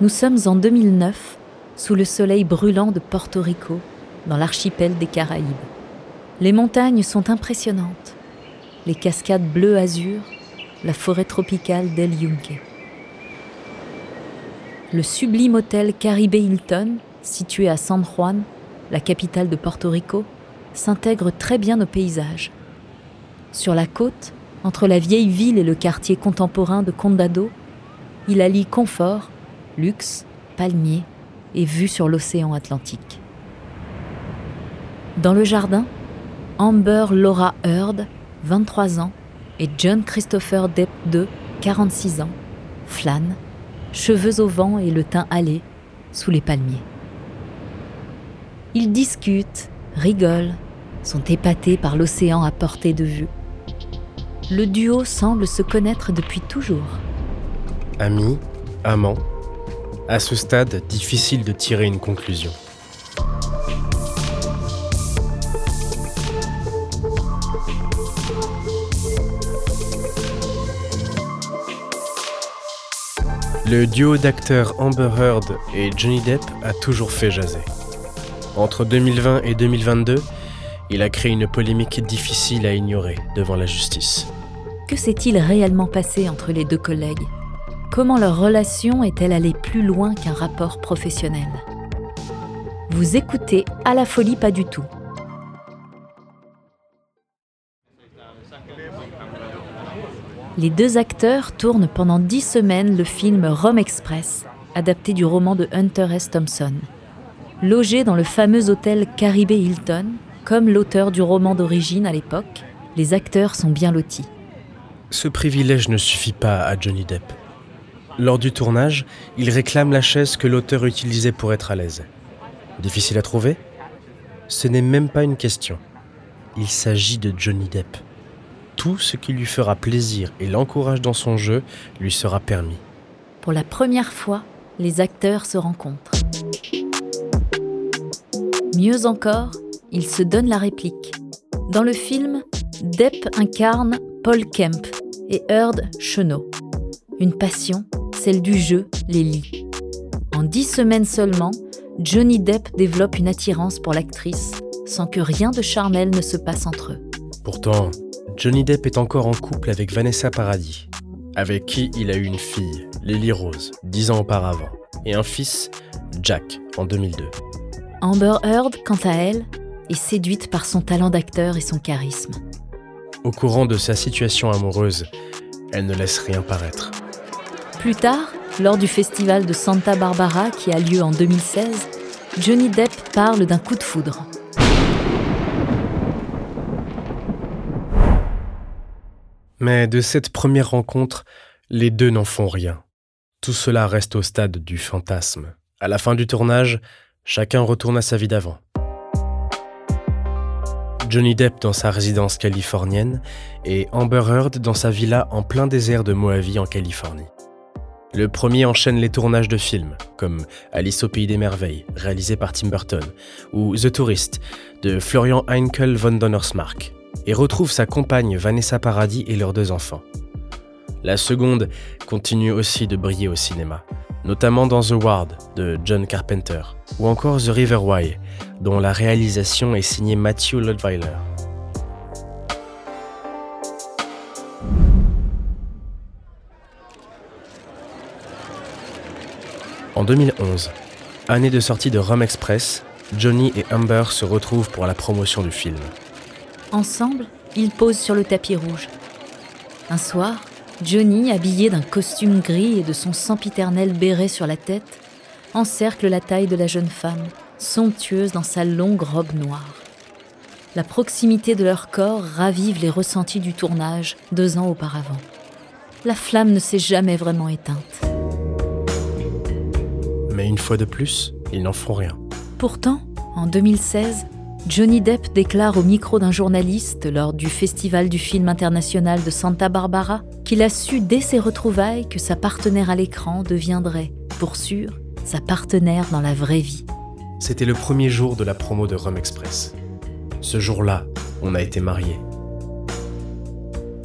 Nous sommes en 2009, sous le soleil brûlant de Porto Rico, dans l'archipel des Caraïbes. Les montagnes sont impressionnantes. Les cascades bleu-azur, la forêt tropicale d'El Yunque. Le sublime hôtel Caribe Hilton, situé à San Juan, la capitale de Porto Rico, s'intègre très bien au paysage. Sur la côte, entre la vieille ville et le quartier contemporain de Condado, il allie confort, luxe, palmiers et vue sur l'océan Atlantique. Dans le jardin, Amber Laura Heard, 23 ans, et John Christopher Depp II, 46 ans, flânent, cheveux au vent et le teint hâlé, sous les palmiers. Ils discutent, rigolent, sont épatés par l'océan à portée de vue. Le duo semble se connaître depuis toujours. Amis, amants, à ce stade, difficile de tirer une conclusion. Le duo d'acteurs Amber Heard et Johnny Depp a toujours fait jaser. Entre 2020 et 2022, il a créé une polémique difficile à ignorer devant la justice. Que s'est-il réellement passé entre les deux collègues? Comment leur relation est-elle allée plus loin qu'un rapport professionnel? Vous écoutez À la folie pas du tout. Les deux acteurs tournent pendant dix semaines le film Rome Express, adapté du roman de Hunter S. Thompson. Logés dans le fameux hôtel Caribe Hilton, comme l'auteur du roman d'origine à l'époque, les acteurs sont bien lotis. Ce privilège ne suffit pas à Johnny Depp. Lors du tournage, il réclame la chaise que l'auteur utilisait pour être à l'aise. Difficile à trouver Ce n'est même pas une question. Il s'agit de Johnny Depp. Tout ce qui lui fera plaisir et l'encourage dans son jeu lui sera permis. Pour la première fois, les acteurs se rencontrent. Mieux encore, ils se donnent la réplique. Dans le film, Depp incarne Paul Kemp et Heard Chenot. Une passion, celle du jeu, les lits. En dix semaines seulement, Johnny Depp développe une attirance pour l'actrice, sans que rien de charnel ne se passe entre eux. Pourtant, Johnny Depp est encore en couple avec Vanessa Paradis, avec qui il a eu une fille, Lily Rose, dix ans auparavant, et un fils, Jack, en 2002. Amber Heard, quant à elle, est séduite par son talent d'acteur et son charisme. Au courant de sa situation amoureuse, elle ne laisse rien paraître. Plus tard, lors du festival de Santa Barbara qui a lieu en 2016, Johnny Depp parle d'un coup de foudre. Mais de cette première rencontre, les deux n'en font rien. Tout cela reste au stade du fantasme. À la fin du tournage, chacun retourne à sa vie d'avant. Johnny Depp dans sa résidence californienne et Amber Heard dans sa villa en plein désert de Mojave en Californie. Le premier enchaîne les tournages de films, comme Alice au Pays des Merveilles, réalisé par Tim Burton, ou The Tourist, de Florian Heinkel von Donnersmarck, et retrouve sa compagne Vanessa Paradis et leurs deux enfants. La seconde continue aussi de briller au cinéma, notamment dans The Ward de John Carpenter, ou encore The River Wye, dont la réalisation est signée Matthew Ludweiler. En 2011, année de sortie de Rome Express, Johnny et Amber se retrouvent pour la promotion du film. Ensemble, ils posent sur le tapis rouge. Un soir, Johnny, habillé d'un costume gris et de son sempiternel béret sur la tête, encercle la taille de la jeune femme, somptueuse dans sa longue robe noire. La proximité de leur corps ravive les ressentis du tournage deux ans auparavant. La flamme ne s'est jamais vraiment éteinte. Mais une fois de plus, ils n'en font rien. Pourtant, en 2016, Johnny Depp déclare au micro d'un journaliste lors du Festival du film international de Santa Barbara qu'il a su dès ses retrouvailles que sa partenaire à l'écran deviendrait, pour sûr, sa partenaire dans la vraie vie. C'était le premier jour de la promo de Rome Express. Ce jour-là, on a été mariés.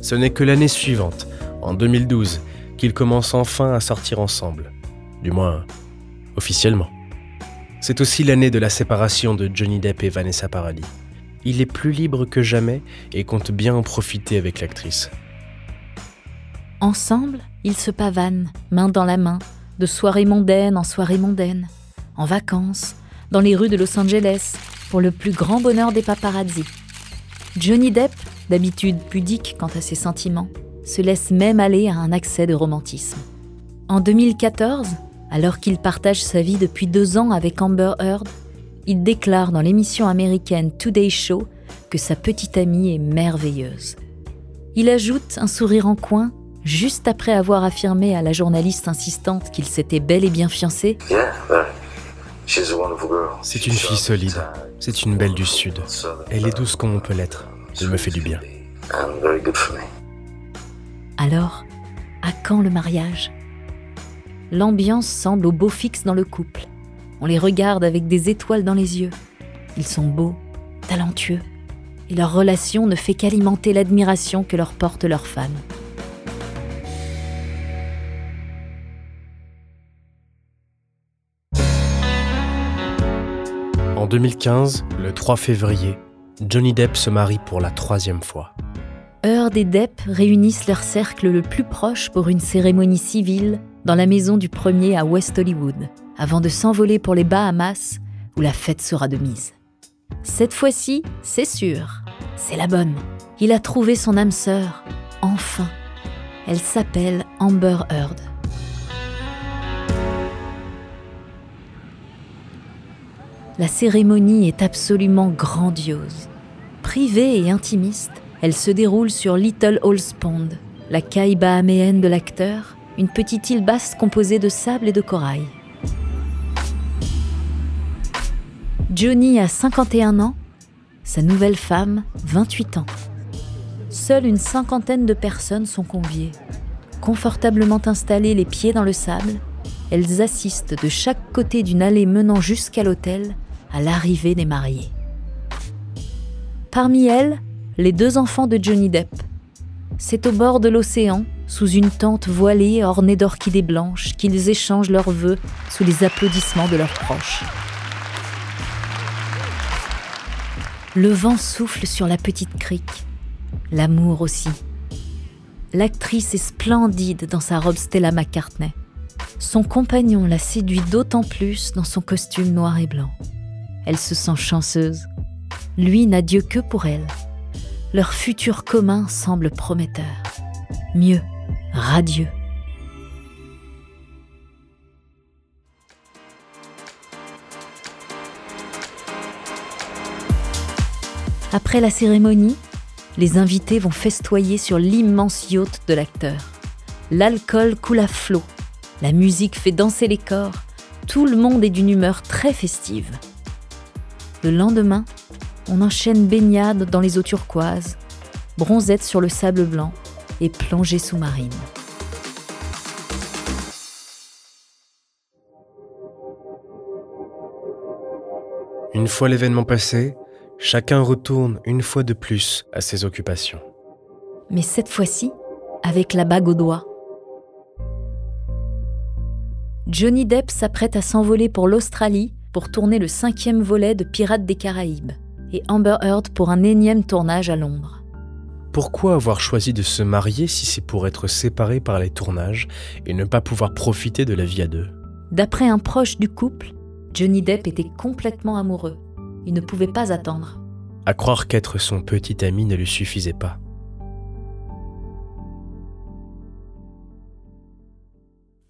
Ce n'est que l'année suivante, en 2012, qu'ils commencent enfin à sortir ensemble. Du moins, officiellement. C'est aussi l'année de la séparation de Johnny Depp et Vanessa Paradis. Il est plus libre que jamais et compte bien en profiter avec l'actrice. Ensemble, ils se pavanent, main dans la main, de soirée mondaine en soirée mondaine, en vacances, dans les rues de Los Angeles, pour le plus grand bonheur des paparazzi. Johnny Depp, d'habitude pudique quant à ses sentiments, se laisse même aller à un accès de romantisme. En 2014, alors qu'il partage sa vie depuis deux ans avec Amber Heard, il déclare dans l'émission américaine Today Show que sa petite amie est merveilleuse. Il ajoute un sourire en coin juste après avoir affirmé à la journaliste insistante qu'il s'était bel et bien fiancé. C'est une fille solide, c'est une belle du Sud. Elle est douce comme on peut l'être. Elle me fait du bien. Alors, à quand le mariage? L'ambiance semble au beau fixe dans le couple. On les regarde avec des étoiles dans les yeux. Ils sont beaux, talentueux, et leur relation ne fait qu'alimenter l'admiration que leur porte leur femme. En 2015, le 3 février, Johnny Depp se marie pour la troisième fois. Heard et Depp réunissent leur cercle le plus proche pour une cérémonie civile dans la maison du premier à West Hollywood, avant de s'envoler pour les Bahamas, où la fête sera de mise. Cette fois-ci, c'est sûr, c'est la bonne. Il a trouvé son âme sœur, enfin. Elle s'appelle Amber Heard. La cérémonie est absolument grandiose. Privée et intimiste, elle se déroule sur Little Halls Pond, la caille bahaméenne de l'acteur, une petite île basse composée de sable et de corail. Johnny a 51 ans, sa nouvelle femme 28 ans. Seule une cinquantaine de personnes sont conviées. Confortablement installées les pieds dans le sable, elles assistent de chaque côté d'une allée menant jusqu'à l'hôtel à l'arrivée des mariés. Parmi elles, les deux enfants de Johnny Depp. C'est au bord de l'océan, sous une tente voilée ornée d'orchidées blanches, qu'ils échangent leurs vœux sous les applaudissements de leurs proches. Le vent souffle sur la petite crique, l'amour aussi. L'actrice est splendide dans sa robe Stella McCartney. Son compagnon la séduit d'autant plus dans son costume noir et blanc. Elle se sent chanceuse. Lui n'a Dieu que pour elle. Leur futur commun semble prometteur. Mieux, radieux. Après la cérémonie, les invités vont festoyer sur l'immense yacht de l'acteur. L'alcool coule à flot, la musique fait danser les corps, tout le monde est d'une humeur très festive. Le lendemain, on enchaîne baignade dans les eaux turquoises, bronzette sur le sable blanc et plongée sous-marine. Une fois l'événement passé, chacun retourne une fois de plus à ses occupations. Mais cette fois-ci, avec la bague au doigt. Johnny Depp s'apprête à s'envoler pour l'Australie pour tourner le cinquième volet de Pirates des Caraïbes et Amber Heard pour un énième tournage à Londres. Pourquoi avoir choisi de se marier si c'est pour être séparé par les tournages et ne pas pouvoir profiter de la vie à deux? D'après un proche du couple, Johnny Depp était complètement amoureux. Il ne pouvait pas attendre. À croire qu'être son petit ami ne lui suffisait pas.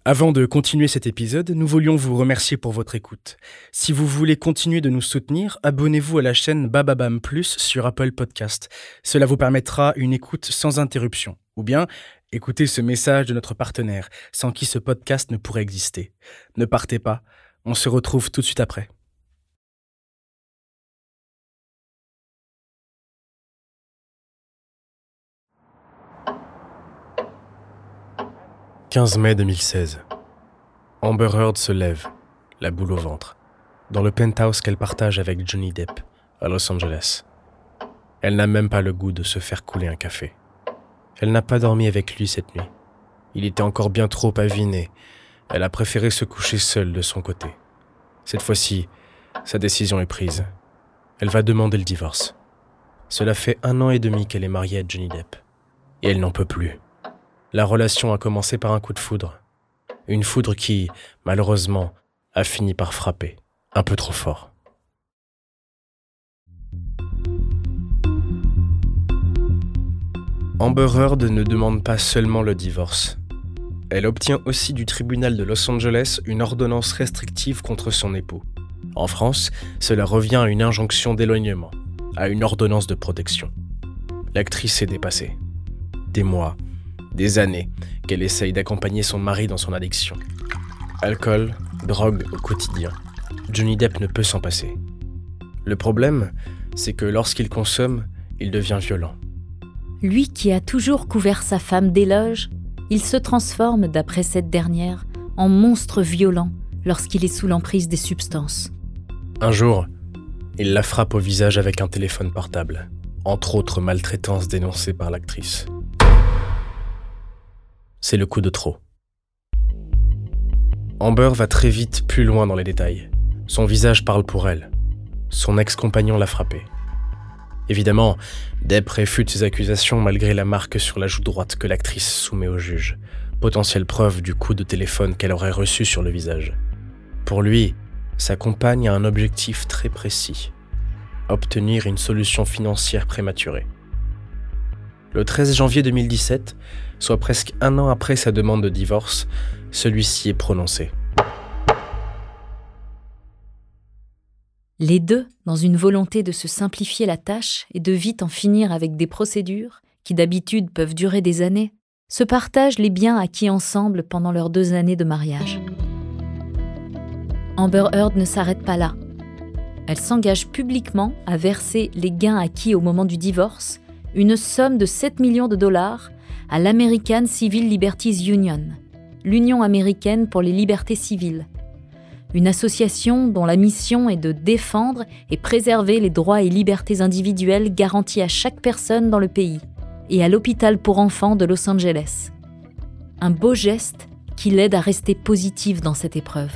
Avant de continuer cet épisode, nous voulions vous remercier pour votre écoute. Si vous voulez continuer de nous soutenir, abonnez-vous à la chaîne Bababam Plus sur Apple Podcast. Cela vous permettra une écoute sans interruption. Ou bien, écoutez ce message de notre partenaire, sans qui ce podcast ne pourrait exister. Ne partez pas, on se retrouve tout de suite après. 15 mai 2016. Amber Heard se lève, la boule au ventre, dans le penthouse qu'elle partage avec Johnny Depp à Los Angeles. Elle n'a même pas le goût de se faire couler un café. Elle n'a pas dormi avec lui cette nuit. Il était encore bien trop aviné, Elle a préféré se coucher seule de son côté. Cette fois-ci, sa décision est prise. Elle va demander le divorce. Cela fait un an et demi qu'elle est mariée à Johnny Depp. Et elle n'en peut plus. La relation a commencé par un coup de foudre. Une foudre qui, malheureusement, a fini par frapper. Un peu trop fort. Amber Heard ne demande pas seulement le divorce. Elle obtient aussi du tribunal de Los Angeles une ordonnance restrictive contre son époux. En France, cela revient à une injonction d'éloignement, à une ordonnance de protection. L'actrice est dépassée. Des mois, des années qu'elle essaye d'accompagner son mari dans son addiction. Alcool, drogue au quotidien. Johnny Depp ne peut s'en passer. Le problème, c'est que lorsqu'il consomme, il devient violent. Lui qui a toujours couvert sa femme d'éloges, il se transforme, d'après cette dernière, en monstre violent lorsqu'il est sous l'emprise des substances. Un jour, il la frappe au visage avec un téléphone portable, entre autres maltraitances dénoncées par l'actrice. C'est le coup de trop. Amber va très vite plus loin dans les détails. Son visage parle pour elle. Son ex-compagnon l'a frappé. Évidemment, Depp réfute ces accusations malgré la marque sur la joue droite que l'actrice soumet au juge, potentielle preuve du coup de téléphone qu'elle aurait reçu sur le visage. Pour lui, sa compagne a un objectif très précis obtenir une solution financière prématurée. Le 13 janvier 2017, soit presque un an après sa demande de divorce, celui-ci est prononcé. Les deux, dans une volonté de se simplifier la tâche et de vite en finir avec des procédures, qui d'habitude peuvent durer des années, se partagent les biens acquis ensemble pendant leurs deux années de mariage. Amber Heard ne s'arrête pas là. Elle s'engage publiquement à verser les gains acquis au moment du divorce, une somme de 7 millions de dollars, à l'American Civil Liberties Union, l'Union américaine pour les libertés civiles, une association dont la mission est de défendre et préserver les droits et libertés individuelles garantis à chaque personne dans le pays, et à l'hôpital pour enfants de Los Angeles. Un beau geste qui l'aide à rester positive dans cette épreuve.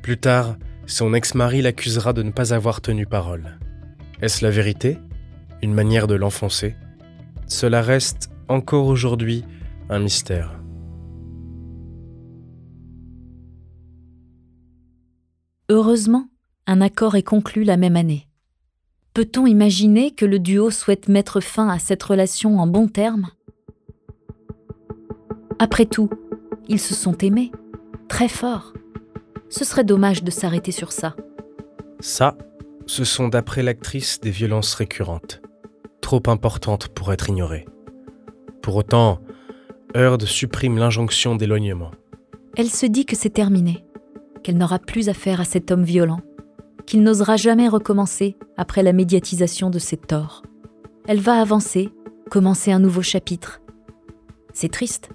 Plus tard, son ex-mari l'accusera de ne pas avoir tenu parole. Est-ce la vérité? Une manière de l'enfoncer? Cela reste encore aujourd'hui un mystère. Heureusement, un accord est conclu la même année. Peut-on imaginer que le duo souhaite mettre fin à cette relation en bons termes? Après tout, ils se sont aimés, très fort. Ce serait dommage de s'arrêter sur ça. Ça, ce sont d'après l'actrice des violences récurrentes, trop importantes pour être ignorées. Pour autant, Heard supprime l'injonction d'éloignement. Elle se dit que c'est terminé qu'elle n'aura plus affaire à cet homme violent, qu'il n'osera jamais recommencer après la médiatisation de ses torts. Elle va avancer, commencer un nouveau chapitre. C'est triste,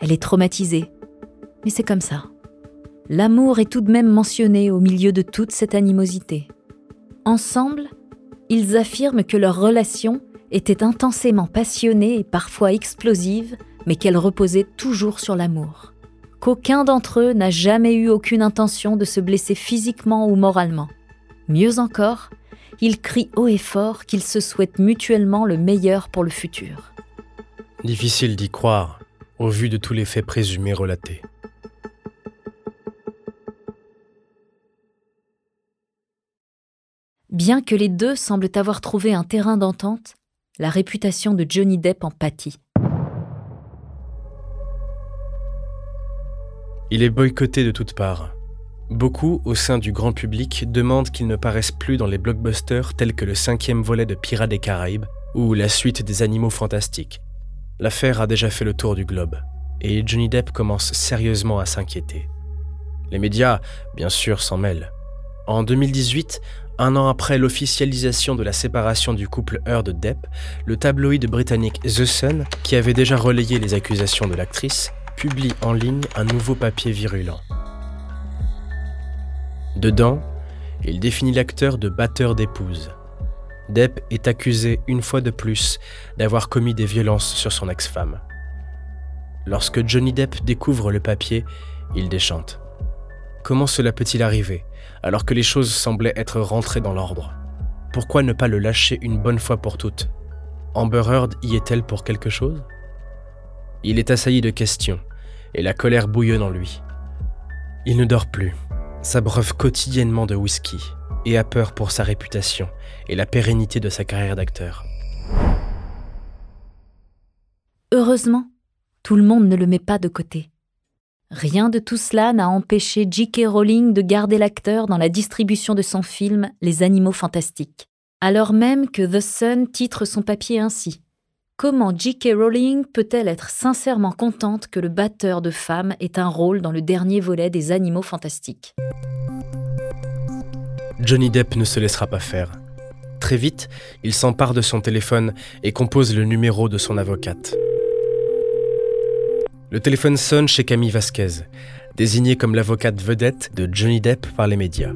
elle est traumatisée, mais c'est comme ça. L'amour est tout de même mentionné au milieu de toute cette animosité. Ensemble, ils affirment que leur relation était intensément passionnée et parfois explosive, mais qu'elle reposait toujours sur l'amour qu'aucun d'entre eux n'a jamais eu aucune intention de se blesser physiquement ou moralement. Mieux encore, ils crient haut et fort qu'ils se souhaitent mutuellement le meilleur pour le futur. Difficile d'y croire, au vu de tous les faits présumés relatés. Bien que les deux semblent avoir trouvé un terrain d'entente, la réputation de Johnny Depp en pâtit. Il est boycotté de toutes parts. Beaucoup, au sein du grand public, demandent qu'il ne paraisse plus dans les blockbusters tels que le cinquième volet de Pirates des Caraïbes ou la suite des Animaux Fantastiques. L'affaire a déjà fait le tour du globe, et Johnny Depp commence sérieusement à s'inquiéter. Les médias, bien sûr, s'en mêlent. En 2018, un an après l'officialisation de la séparation du couple Heard-Depp, le tabloïd britannique The Sun, qui avait déjà relayé les accusations de l'actrice, publie en ligne un nouveau papier virulent. Dedans, il définit l'acteur de batteur d'épouse. Depp est accusé une fois de plus d'avoir commis des violences sur son ex-femme. Lorsque Johnny Depp découvre le papier, il déchante. Comment cela peut-il arriver, alors que les choses semblaient être rentrées dans l'ordre? Pourquoi ne pas le lâcher une bonne fois pour toutes? Amber Heard y est-elle pour quelque chose? Il est assailli de questions, et la colère bouillonne en lui. Il ne dort plus, s'abreuve quotidiennement de whisky, et a peur pour sa réputation et la pérennité de sa carrière d'acteur. Heureusement, tout le monde ne le met pas de côté. Rien de tout cela n'a empêché J.K. Rowling de garder l'acteur dans la distribution de son film Les Animaux Fantastiques, alors même que The Sun titre son papier ainsi. Comment J.K. Rowling peut-elle être sincèrement contente que le batteur de femmes ait un rôle dans le dernier volet des Animaux Fantastiques? Johnny Depp ne se laissera pas faire. Très vite, il s'empare de son téléphone et compose le numéro de son avocate. Le téléphone sonne chez Camille Vasquez, désignée comme l'avocate vedette de Johnny Depp par les médias.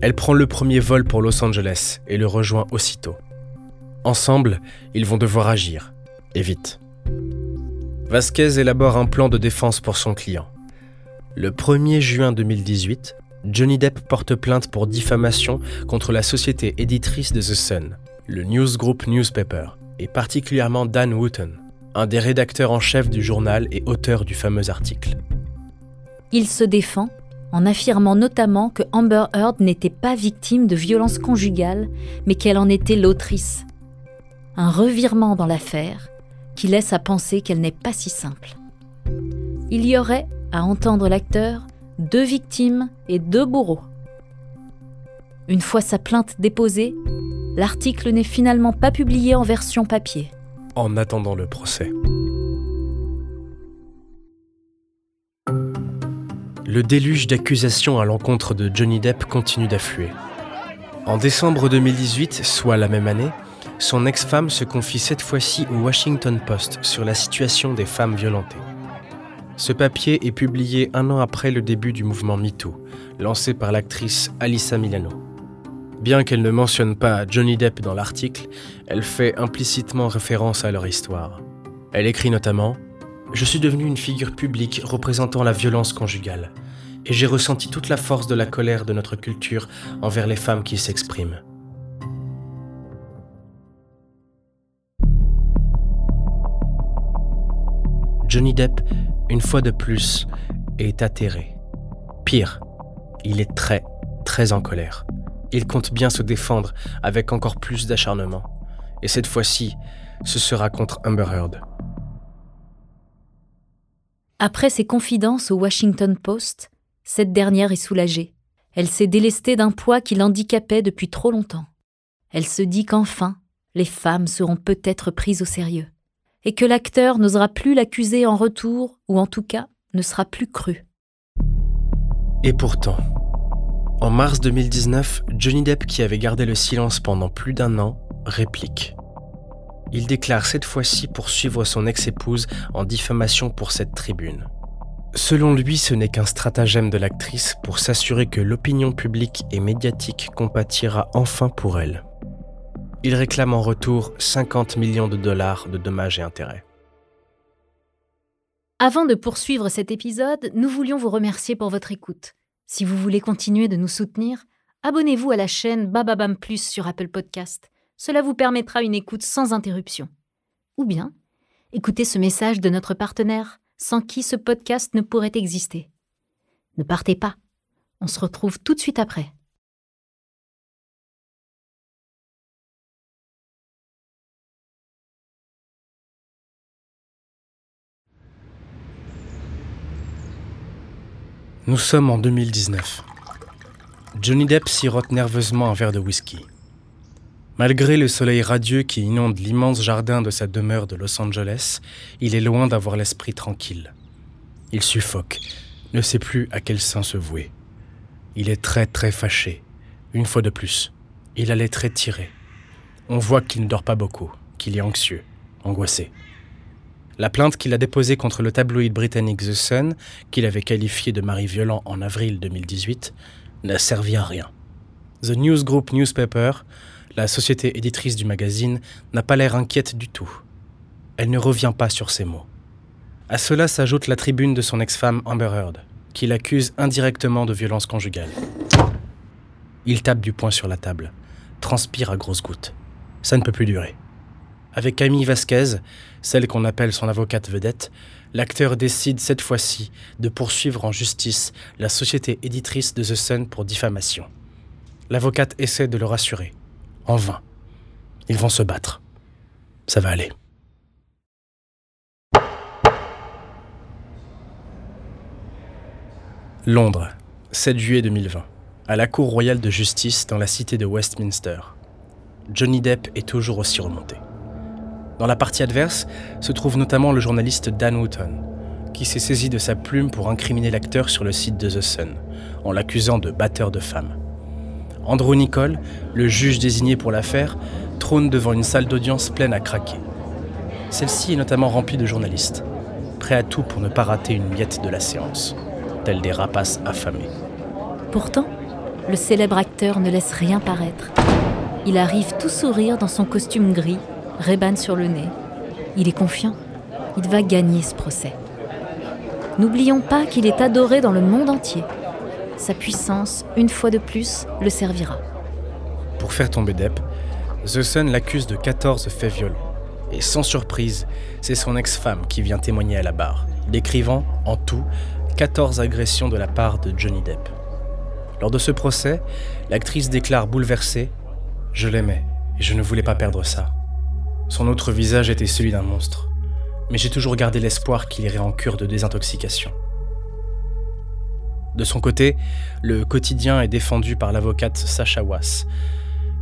Elle prend le premier vol pour Los Angeles et le rejoint aussitôt. Ensemble, ils vont devoir agir, et vite. Vasquez élabore un plan de défense pour son client. Le 1er juin 2018, Johnny Depp porte plainte pour diffamation contre la société éditrice de The Sun, le Newsgroup Newspaper, et particulièrement Dan Wooten, un des rédacteurs en chef du journal et auteur du fameux article. Il se défend en affirmant notamment que Amber Heard n'était pas victime de violences conjugales, mais qu'elle en était l'autrice. Un revirement dans l'affaire qui laisse à penser qu'elle n'est pas si simple. Il y aurait, à entendre l'acteur, deux victimes et deux bourreaux. Une fois sa plainte déposée, l'article n'est finalement pas publié en version papier en attendant le procès. Le déluge d'accusations à l'encontre de Johnny Depp continue d'affluer. En décembre 2018, soit la même année, son ex-femme se confie cette fois-ci au Washington Post sur la situation des femmes violentées. Ce papier est publié un an après le début du mouvement MeToo, lancé par l'actrice Alyssa Milano. Bien qu'elle ne mentionne pas Johnny Depp dans l'article, elle fait implicitement référence à leur histoire. Elle écrit notamment Je suis devenue une figure publique représentant la violence conjugale, et j'ai ressenti toute la force de la colère de notre culture envers les femmes qui s'expriment. Johnny Depp, une fois de plus, est atterré. Pire, il est très, très en colère. Il compte bien se défendre avec encore plus d'acharnement. Et cette fois-ci, ce sera contre Amber. Après ses confidences au Washington Post, cette dernière est soulagée. Elle s'est délestée d'un poids qui l'handicapait depuis trop longtemps. Elle se dit qu'enfin, les femmes seront peut-être prises au sérieux, et que l'acteur n'osera plus l'accuser en retour, ou en tout cas ne sera plus cru. Et pourtant, en mars 2019, Johnny Depp, qui avait gardé le silence pendant plus d'un an, réplique. Il déclare cette fois-ci poursuivre son ex-épouse en diffamation pour cette tribune. Selon lui, ce n'est qu'un stratagème de l'actrice pour s'assurer que l'opinion publique et médiatique compatira enfin pour elle. Il réclame en retour 50 millions de dollars de dommages et intérêts. Avant de poursuivre cet épisode, nous voulions vous remercier pour votre écoute. Si vous voulez continuer de nous soutenir, abonnez-vous à la chaîne Bababam Plus sur Apple Podcast. Cela vous permettra une écoute sans interruption. Ou bien, écoutez ce message de notre partenaire, sans qui ce podcast ne pourrait exister. Ne partez pas. On se retrouve tout de suite après. Nous sommes en 2019. Johnny Depp sirote nerveusement un verre de whisky. Malgré le soleil radieux qui inonde l'immense jardin de sa demeure de Los Angeles, il est loin d'avoir l'esprit tranquille. Il suffoque, ne sait plus à quel sein se vouer. Il est très très fâché. Une fois de plus, il a les traits tirés. On voit qu'il ne dort pas beaucoup, qu'il est anxieux, angoissé. La plainte qu'il a déposée contre le tabloïd britannique The Sun, qu'il avait qualifié de mari violent en avril 2018, n'a servi à rien. The News Group Newspaper, la société éditrice du magazine, n'a pas l'air inquiète du tout. Elle ne revient pas sur ces mots. À cela s'ajoute la tribune de son ex-femme Amber Heard. qui l'accuse indirectement de violence conjugale. Il tape du poing sur la table, transpire à grosses gouttes. Ça ne peut plus durer. Avec Camille Vasquez, celle qu'on appelle son avocate vedette, l'acteur décide cette fois-ci de poursuivre en justice la société éditrice de The Sun pour diffamation. L'avocate essaie de le rassurer. En vain. Ils vont se battre. Ça va aller. Londres, 7 juillet 2020, à la Cour royale de justice dans la cité de Westminster. Johnny Depp est toujours aussi remonté. Dans la partie adverse se trouve notamment le journaliste Dan Wootton, qui s'est saisi de sa plume pour incriminer l'acteur sur le site de The Sun, en l'accusant de batteur de femmes. Andrew Nicole, le juge désigné pour l'affaire, trône devant une salle d'audience pleine à craquer. Celle-ci est notamment remplie de journalistes, prêts à tout pour ne pas rater une miette de la séance tels des rapaces affamés. Pourtant, le célèbre acteur ne laisse rien paraître. Il arrive tout sourire dans son costume gris, réban sur le nez. Il est confiant. Il va gagner ce procès. N'oublions pas qu'il est adoré dans le monde entier. Sa puissance, une fois de plus, le servira. Pour faire tomber Depp, The Sun l'accuse de 14 faits violents. Et sans surprise, c'est son ex-femme qui vient témoigner à la barre, décrivant, en tout, 14 agressions de la part de Johnny Depp. Lors de ce procès, l'actrice déclare bouleversée Je l'aimais et je ne voulais pas perdre ça. Son autre visage était celui d'un monstre, mais j'ai toujours gardé l'espoir qu'il irait en cure de désintoxication. De son côté, le quotidien est défendu par l'avocate Sacha Wass,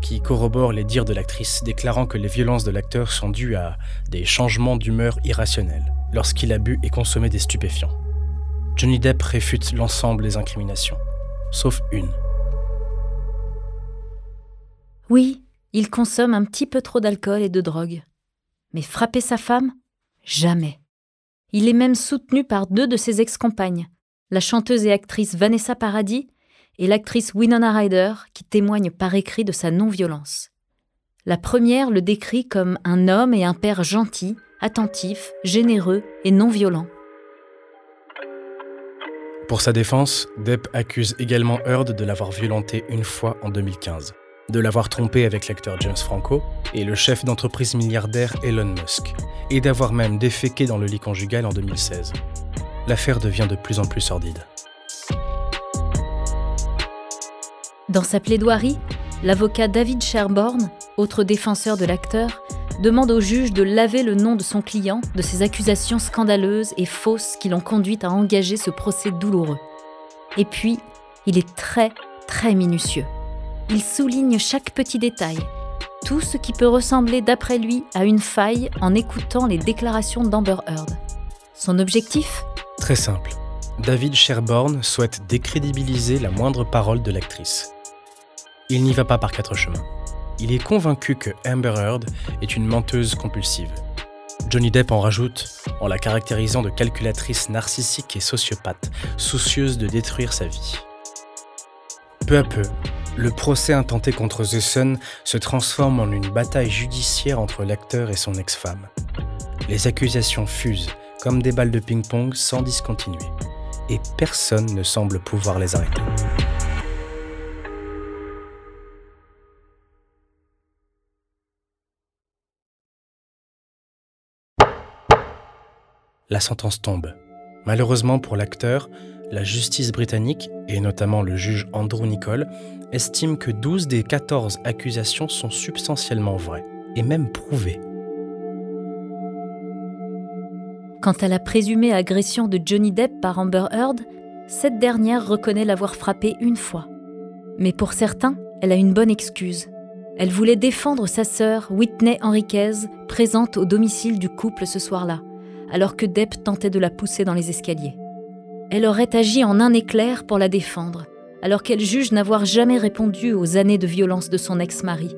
qui corrobore les dires de l'actrice, déclarant que les violences de l'acteur sont dues à des changements d'humeur irrationnels lorsqu'il a bu et consommé des stupéfiants. Johnny Depp réfute l'ensemble des incriminations, sauf une. Oui, il consomme un petit peu trop d'alcool et de drogue. Mais frapper sa femme? Jamais. Il est même soutenu par deux de ses ex-compagnes, la chanteuse et actrice Vanessa Paradis et l'actrice Winona Ryder, qui témoignent par écrit de sa non-violence. La première le décrit comme un homme et un père gentil, attentif, généreux et non violent. Pour sa défense, Depp accuse également Heard de l'avoir violenté une fois en 2015, de l'avoir trompé avec l'acteur James Franco et le chef d'entreprise milliardaire Elon Musk, et d'avoir même déféqué dans le lit conjugal en 2016. L'affaire devient de plus en plus sordide. Dans sa plaidoirie, l'avocat David Sherborne, autre défenseur de l'acteur, demande au juge de laver le nom de son client de ces accusations scandaleuses et fausses qui l'ont conduit à engager ce procès douloureux. Et puis, il est très, très minutieux. Il souligne chaque petit détail, tout ce qui peut ressembler d'après lui à une faille en écoutant les déclarations d'Amber Heard. Son objectif? Très simple. David Sherborne souhaite décrédibiliser la moindre parole de l'actrice. Il n'y va pas par quatre chemins il est convaincu que Amber Heard est une menteuse compulsive. Johnny Depp en rajoute en la caractérisant de calculatrice narcissique et sociopathe, soucieuse de détruire sa vie. Peu à peu, le procès intenté contre The Sun se transforme en une bataille judiciaire entre l'acteur et son ex-femme. Les accusations fusent comme des balles de ping-pong sans discontinuer, et personne ne semble pouvoir les arrêter. la sentence tombe. Malheureusement pour l'acteur, la justice britannique, et notamment le juge Andrew Nicole, estime que 12 des 14 accusations sont substantiellement vraies, et même prouvées. Quant à la présumée agression de Johnny Depp par Amber Heard, cette dernière reconnaît l'avoir frappé une fois. Mais pour certains, elle a une bonne excuse. Elle voulait défendre sa sœur, Whitney Henriquez, présente au domicile du couple ce soir-là alors que Depp tentait de la pousser dans les escaliers. Elle aurait agi en un éclair pour la défendre, alors qu'elle juge n'avoir jamais répondu aux années de violence de son ex-mari.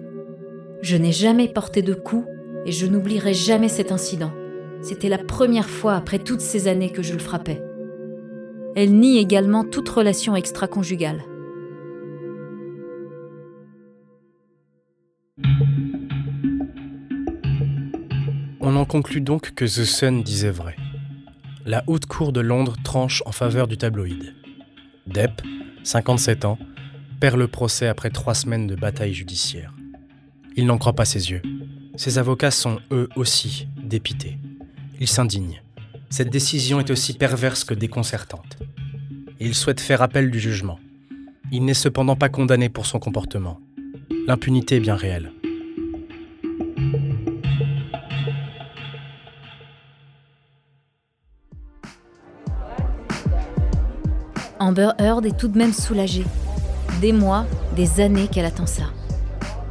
Je n'ai jamais porté de coups et je n'oublierai jamais cet incident. C'était la première fois après toutes ces années que je le frappais. Elle nie également toute relation extra-conjugale. On en conclut donc que The Sun disait vrai. La haute cour de Londres tranche en faveur du tabloïd. Depp, 57 ans, perd le procès après trois semaines de bataille judiciaire. Il n'en croit pas ses yeux. Ses avocats sont eux aussi dépités. Ils s'indignent. Cette décision est aussi perverse que déconcertante. Il souhaite faire appel du jugement. Il n'est cependant pas condamné pour son comportement. L'impunité est bien réelle. Amber Heard est tout de même soulagée. Des mois, des années qu'elle attend ça.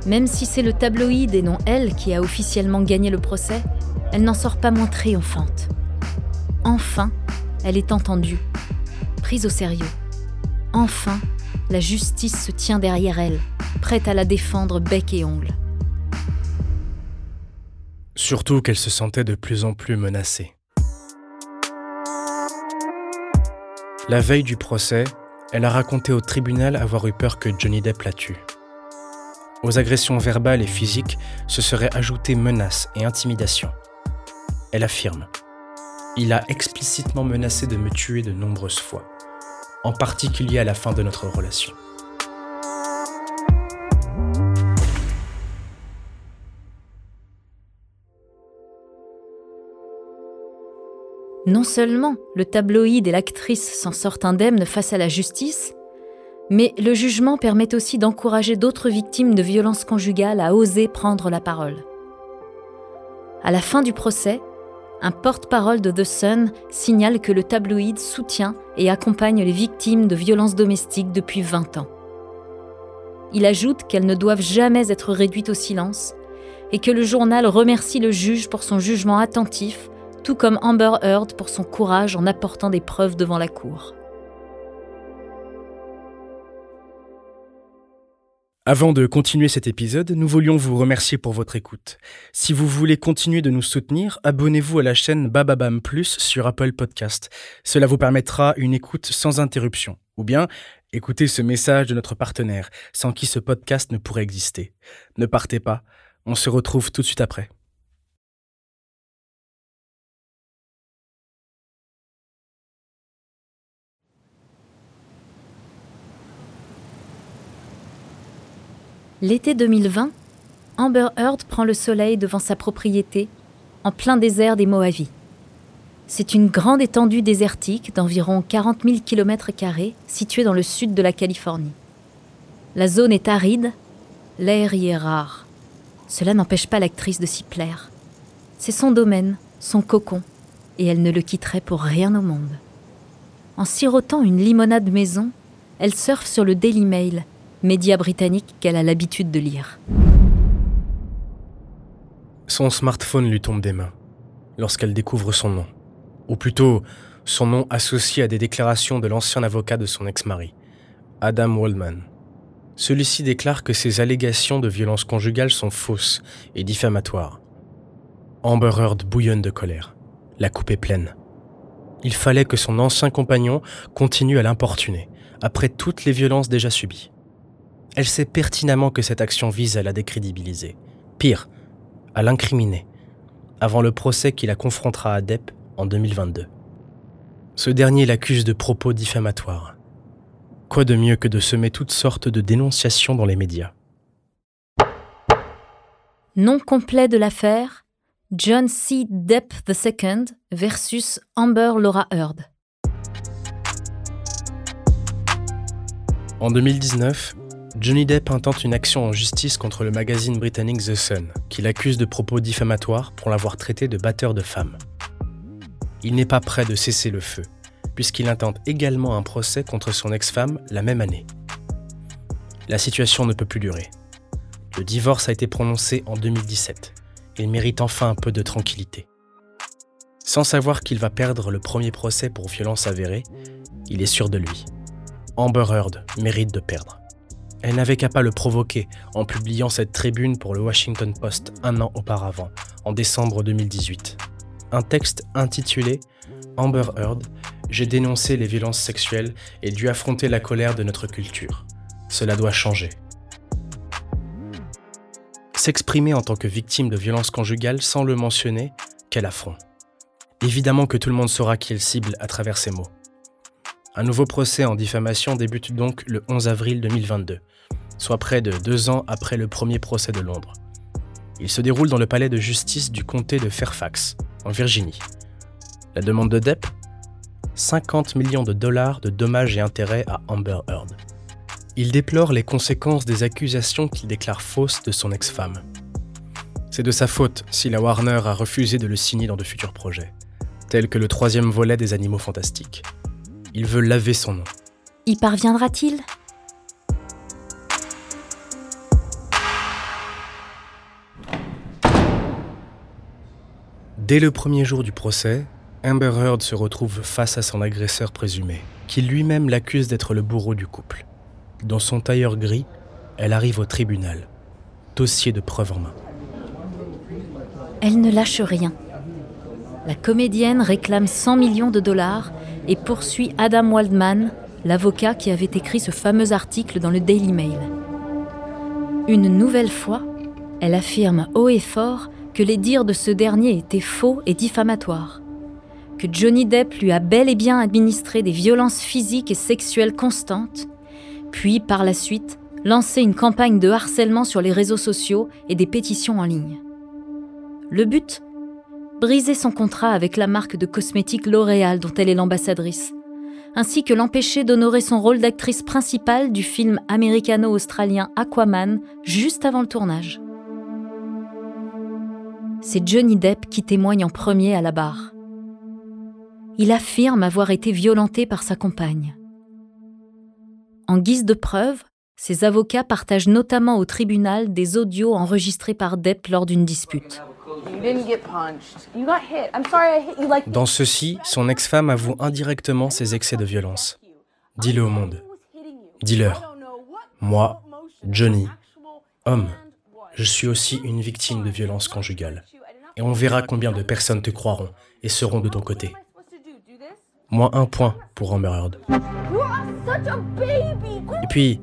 Même si c'est le tabloïd et non elle qui a officiellement gagné le procès, elle n'en sort pas moins triomphante. Enfin, elle est entendue, prise au sérieux. Enfin, la justice se tient derrière elle, prête à la défendre bec et ongle. Surtout qu'elle se sentait de plus en plus menacée. La veille du procès, elle a raconté au tribunal avoir eu peur que Johnny Depp la tue. Aux agressions verbales et physiques se seraient ajoutées menaces et intimidations. Elle affirme Il a explicitement menacé de me tuer de nombreuses fois, en particulier à la fin de notre relation. Non seulement le tabloïd et l'actrice s'en sortent indemnes face à la justice, mais le jugement permet aussi d'encourager d'autres victimes de violences conjugales à oser prendre la parole. À la fin du procès, un porte-parole de The Sun signale que le tabloïd soutient et accompagne les victimes de violences domestiques depuis 20 ans. Il ajoute qu'elles ne doivent jamais être réduites au silence et que le journal remercie le juge pour son jugement attentif tout comme Amber Heard pour son courage en apportant des preuves devant la cour. Avant de continuer cet épisode, nous voulions vous remercier pour votre écoute. Si vous voulez continuer de nous soutenir, abonnez-vous à la chaîne Bababam Plus sur Apple Podcast. Cela vous permettra une écoute sans interruption. Ou bien, écoutez ce message de notre partenaire, sans qui ce podcast ne pourrait exister. Ne partez pas, on se retrouve tout de suite après. L'été 2020, Amber Heard prend le soleil devant sa propriété, en plein désert des Moavis. C'est une grande étendue désertique d'environ 40 000 km située dans le sud de la Californie. La zone est aride, l'air y est rare. Cela n'empêche pas l'actrice de s'y plaire. C'est son domaine, son cocon, et elle ne le quitterait pour rien au monde. En sirotant une limonade maison, elle surfe sur le Daily Mail, média britannique qu'elle a l'habitude de lire. Son smartphone lui tombe des mains lorsqu'elle découvre son nom, ou plutôt son nom associé à des déclarations de l'ancien avocat de son ex-mari, Adam Waldman. Celui-ci déclare que ses allégations de violence conjugale sont fausses et diffamatoires. Amber Heard bouillonne de colère. La coupe est pleine. Il fallait que son ancien compagnon continue à l'importuner, après toutes les violences déjà subies. Elle sait pertinemment que cette action vise à la décrédibiliser. Pire, à l'incriminer, avant le procès qui la confrontera à Depp en 2022. Ce dernier l'accuse de propos diffamatoires. Quoi de mieux que de semer toutes sortes de dénonciations dans les médias? Nom complet de l'affaire John C. Depp II versus Amber Laura Heard. En 2019, Johnny Depp intente une action en justice contre le magazine britannique The Sun, qui l'accuse de propos diffamatoires pour l'avoir traité de batteur de femmes. Il n'est pas prêt de cesser le feu, puisqu'il intente également un procès contre son ex-femme la même année. La situation ne peut plus durer. Le divorce a été prononcé en 2017. Il mérite enfin un peu de tranquillité. Sans savoir qu'il va perdre le premier procès pour violence avérée, il est sûr de lui. Amber Heard mérite de perdre. Elle n'avait qu'à pas le provoquer en publiant cette tribune pour le Washington Post un an auparavant, en décembre 2018. Un texte intitulé Amber Heard, j'ai dénoncé les violences sexuelles et dû affronter la colère de notre culture. Cela doit changer. S'exprimer en tant que victime de violences conjugales sans le mentionner, quel affront. Évidemment que tout le monde saura qui elle cible à travers ces mots. Un nouveau procès en diffamation débute donc le 11 avril 2022, soit près de deux ans après le premier procès de Londres. Il se déroule dans le palais de justice du comté de Fairfax, en Virginie. La demande de Depp 50 millions de dollars de dommages et intérêts à Amber Heard. Il déplore les conséquences des accusations qu'il déclare fausses de son ex-femme. C'est de sa faute si la Warner a refusé de le signer dans de futurs projets, tels que le troisième volet des Animaux Fantastiques. Il veut laver son nom. Y parviendra-t-il? Dès le premier jour du procès, Amber Heard se retrouve face à son agresseur présumé, qui lui-même l'accuse d'être le bourreau du couple. Dans son tailleur gris, elle arrive au tribunal, dossier de preuve en main. Elle ne lâche rien. La comédienne réclame 100 millions de dollars et poursuit Adam Waldman, l'avocat qui avait écrit ce fameux article dans le Daily Mail. Une nouvelle fois, elle affirme haut et fort que les dires de ce dernier étaient faux et diffamatoires, que Johnny Depp lui a bel et bien administré des violences physiques et sexuelles constantes, puis par la suite lancé une campagne de harcèlement sur les réseaux sociaux et des pétitions en ligne. Le but Briser son contrat avec la marque de cosmétiques L'Oréal dont elle est l'ambassadrice, ainsi que l'empêcher d'honorer son rôle d'actrice principale du film américano-australien Aquaman juste avant le tournage. C'est Johnny Depp qui témoigne en premier à la barre. Il affirme avoir été violenté par sa compagne. En guise de preuve, ses avocats partagent notamment au tribunal des audios enregistrés par Depp lors d'une dispute. Dans ceci, son ex-femme avoue indirectement ses excès de violence. Dis-le au monde. Dis-leur. Moi, Johnny, homme, je suis aussi une victime de violence conjugale. Et on verra combien de personnes te croiront et seront de ton côté. Moins un point pour Amber Heard. Et puis,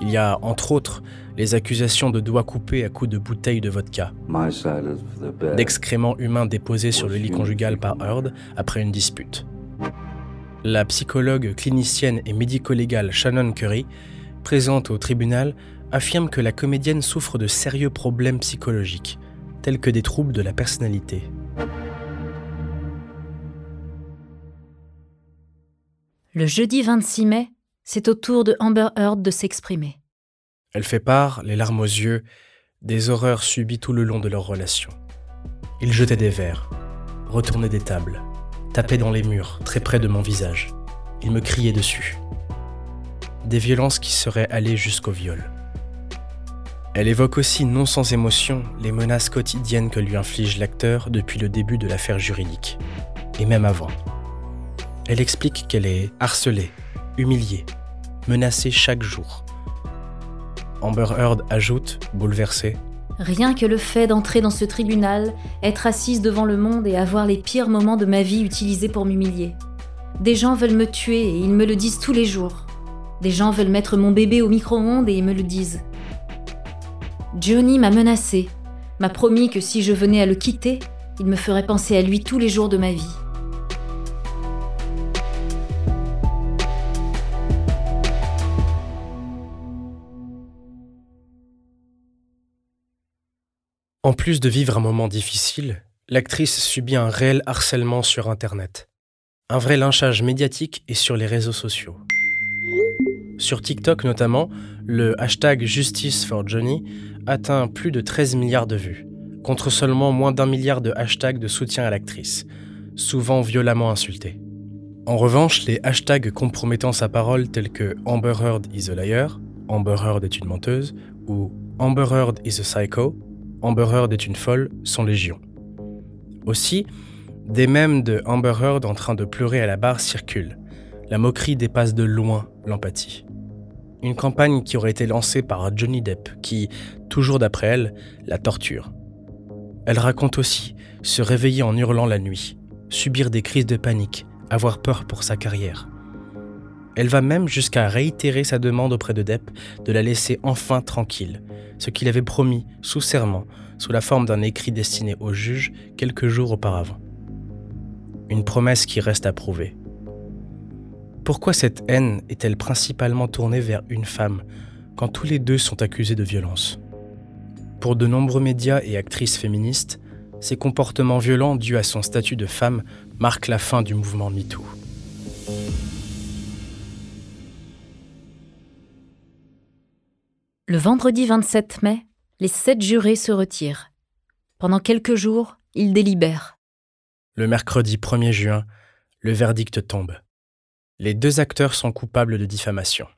il y a, entre autres, les accusations de doigts coupés à coups de bouteilles de vodka, d'excréments humains déposés sur le lit conjugal par Heard après une dispute. La psychologue clinicienne et médico-légale Shannon Curry, présente au tribunal, affirme que la comédienne souffre de sérieux problèmes psychologiques, tels que des troubles de la personnalité. Le jeudi 26 mai, c'est au tour de Amber Heard de s'exprimer. Elle fait part, les larmes aux yeux, des horreurs subies tout le long de leur relation. Il jetait des verres, retournait des tables, tapait dans les murs, très près de mon visage. Il me criait dessus. Des violences qui seraient allées jusqu'au viol. Elle évoque aussi non sans émotion les menaces quotidiennes que lui inflige l'acteur depuis le début de l'affaire juridique, et même avant. Elle explique qu'elle est harcelée, humiliée, menacée chaque jour, Amber Heard ajoute, bouleversée. Rien que le fait d'entrer dans ce tribunal, être assise devant le monde et avoir les pires moments de ma vie utilisés pour m'humilier. Des gens veulent me tuer et ils me le disent tous les jours. Des gens veulent mettre mon bébé au micro-ondes et ils me le disent. Johnny m'a menacé, m'a promis que si je venais à le quitter, il me ferait penser à lui tous les jours de ma vie. En plus de vivre un moment difficile, l'actrice subit un réel harcèlement sur Internet. Un vrai lynchage médiatique et sur les réseaux sociaux. Sur TikTok notamment, le hashtag Justice for Johnny atteint plus de 13 milliards de vues, contre seulement moins d'un milliard de hashtags de soutien à l'actrice, souvent violemment insultés. En revanche, les hashtags compromettant sa parole tels que Amber Heard is a liar, Amber Heard est une menteuse, ou Amber Heard is a psycho, Amber Heard est une folle sont légion. Aussi, des mèmes de Amber Heard en train de pleurer à la barre circulent. La moquerie dépasse de loin l'empathie. Une campagne qui aurait été lancée par Johnny Depp, qui, toujours d'après elle, la torture. Elle raconte aussi se réveiller en hurlant la nuit, subir des crises de panique, avoir peur pour sa carrière. Elle va même jusqu'à réitérer sa demande auprès de Depp de la laisser enfin tranquille, ce qu'il avait promis sous serment, sous la forme d'un écrit destiné au juge quelques jours auparavant. Une promesse qui reste à prouver. Pourquoi cette haine est-elle principalement tournée vers une femme quand tous les deux sont accusés de violence? Pour de nombreux médias et actrices féministes, ces comportements violents dus à son statut de femme marquent la fin du mouvement MeToo. Le vendredi 27 mai, les sept jurés se retirent. Pendant quelques jours, ils délibèrent. Le mercredi 1er juin, le verdict tombe. Les deux acteurs sont coupables de diffamation.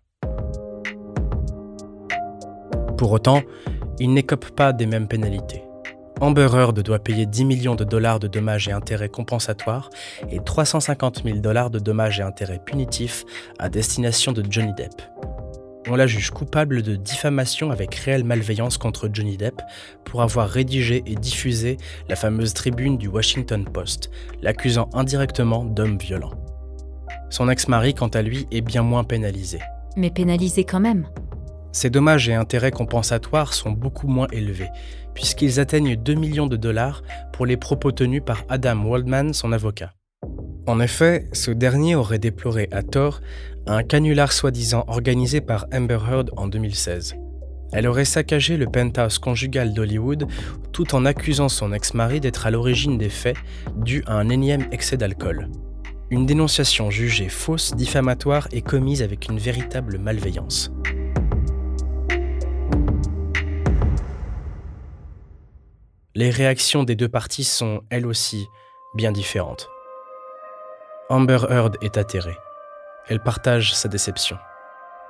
Pour autant, ils n'écopent pas des mêmes pénalités. Amber Heard doit payer 10 millions de dollars de dommages et intérêts compensatoires et 350 000 dollars de dommages et intérêts punitifs à destination de Johnny Depp on la juge coupable de diffamation avec réelle malveillance contre Johnny Depp pour avoir rédigé et diffusé la fameuse tribune du Washington Post, l'accusant indirectement d'homme violent. Son ex-mari, quant à lui, est bien moins pénalisé. Mais pénalisé quand même. Ses dommages et intérêts compensatoires sont beaucoup moins élevés, puisqu'ils atteignent 2 millions de dollars pour les propos tenus par Adam Waldman, son avocat. En effet, ce dernier aurait déploré à tort un canular soi-disant organisé par Amber Heard en 2016. Elle aurait saccagé le penthouse conjugal d'Hollywood tout en accusant son ex-mari d'être à l'origine des faits dus à un énième excès d'alcool. Une dénonciation jugée fausse, diffamatoire et commise avec une véritable malveillance. Les réactions des deux parties sont, elles aussi, bien différentes. Amber Heard est atterrée. Elle partage sa déception.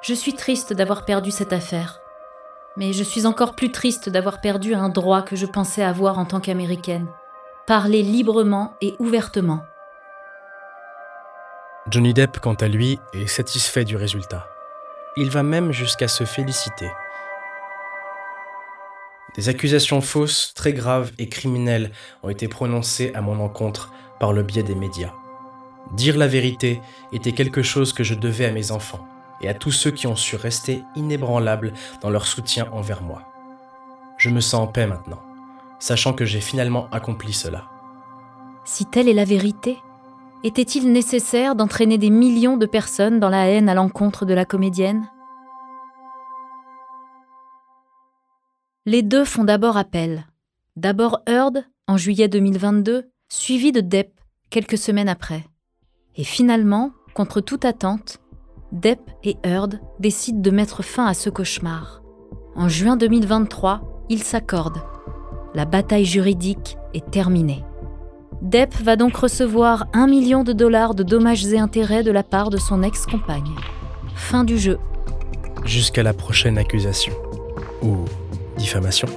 Je suis triste d'avoir perdu cette affaire. Mais je suis encore plus triste d'avoir perdu un droit que je pensais avoir en tant qu'américaine. Parler librement et ouvertement. Johnny Depp, quant à lui, est satisfait du résultat. Il va même jusqu'à se féliciter. Des accusations fausses, très graves et criminelles ont été prononcées à mon encontre par le biais des médias. Dire la vérité était quelque chose que je devais à mes enfants et à tous ceux qui ont su rester inébranlables dans leur soutien envers moi. Je me sens en paix maintenant, sachant que j'ai finalement accompli cela. Si telle est la vérité, était-il nécessaire d'entraîner des millions de personnes dans la haine à l'encontre de la comédienne? Les deux font d'abord appel. D'abord Heard, en juillet 2022, suivi de Depp, quelques semaines après. Et finalement, contre toute attente, Depp et Heard décident de mettre fin à ce cauchemar. En juin 2023, ils s'accordent. La bataille juridique est terminée. Depp va donc recevoir un million de dollars de dommages et intérêts de la part de son ex-compagne. Fin du jeu. Jusqu'à la prochaine accusation. Ou diffamation.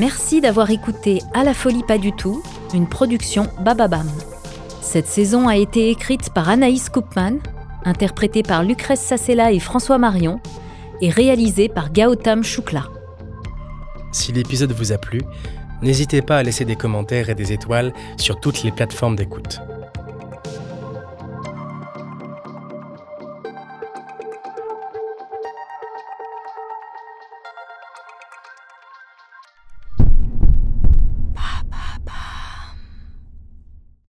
Merci d'avoir écouté À la folie pas du tout, une production Bababam. Cette saison a été écrite par Anaïs Koopman, interprétée par Lucrèce Sassella et François Marion, et réalisée par Gautam Shukla. Si l'épisode vous a plu, n'hésitez pas à laisser des commentaires et des étoiles sur toutes les plateformes d'écoute.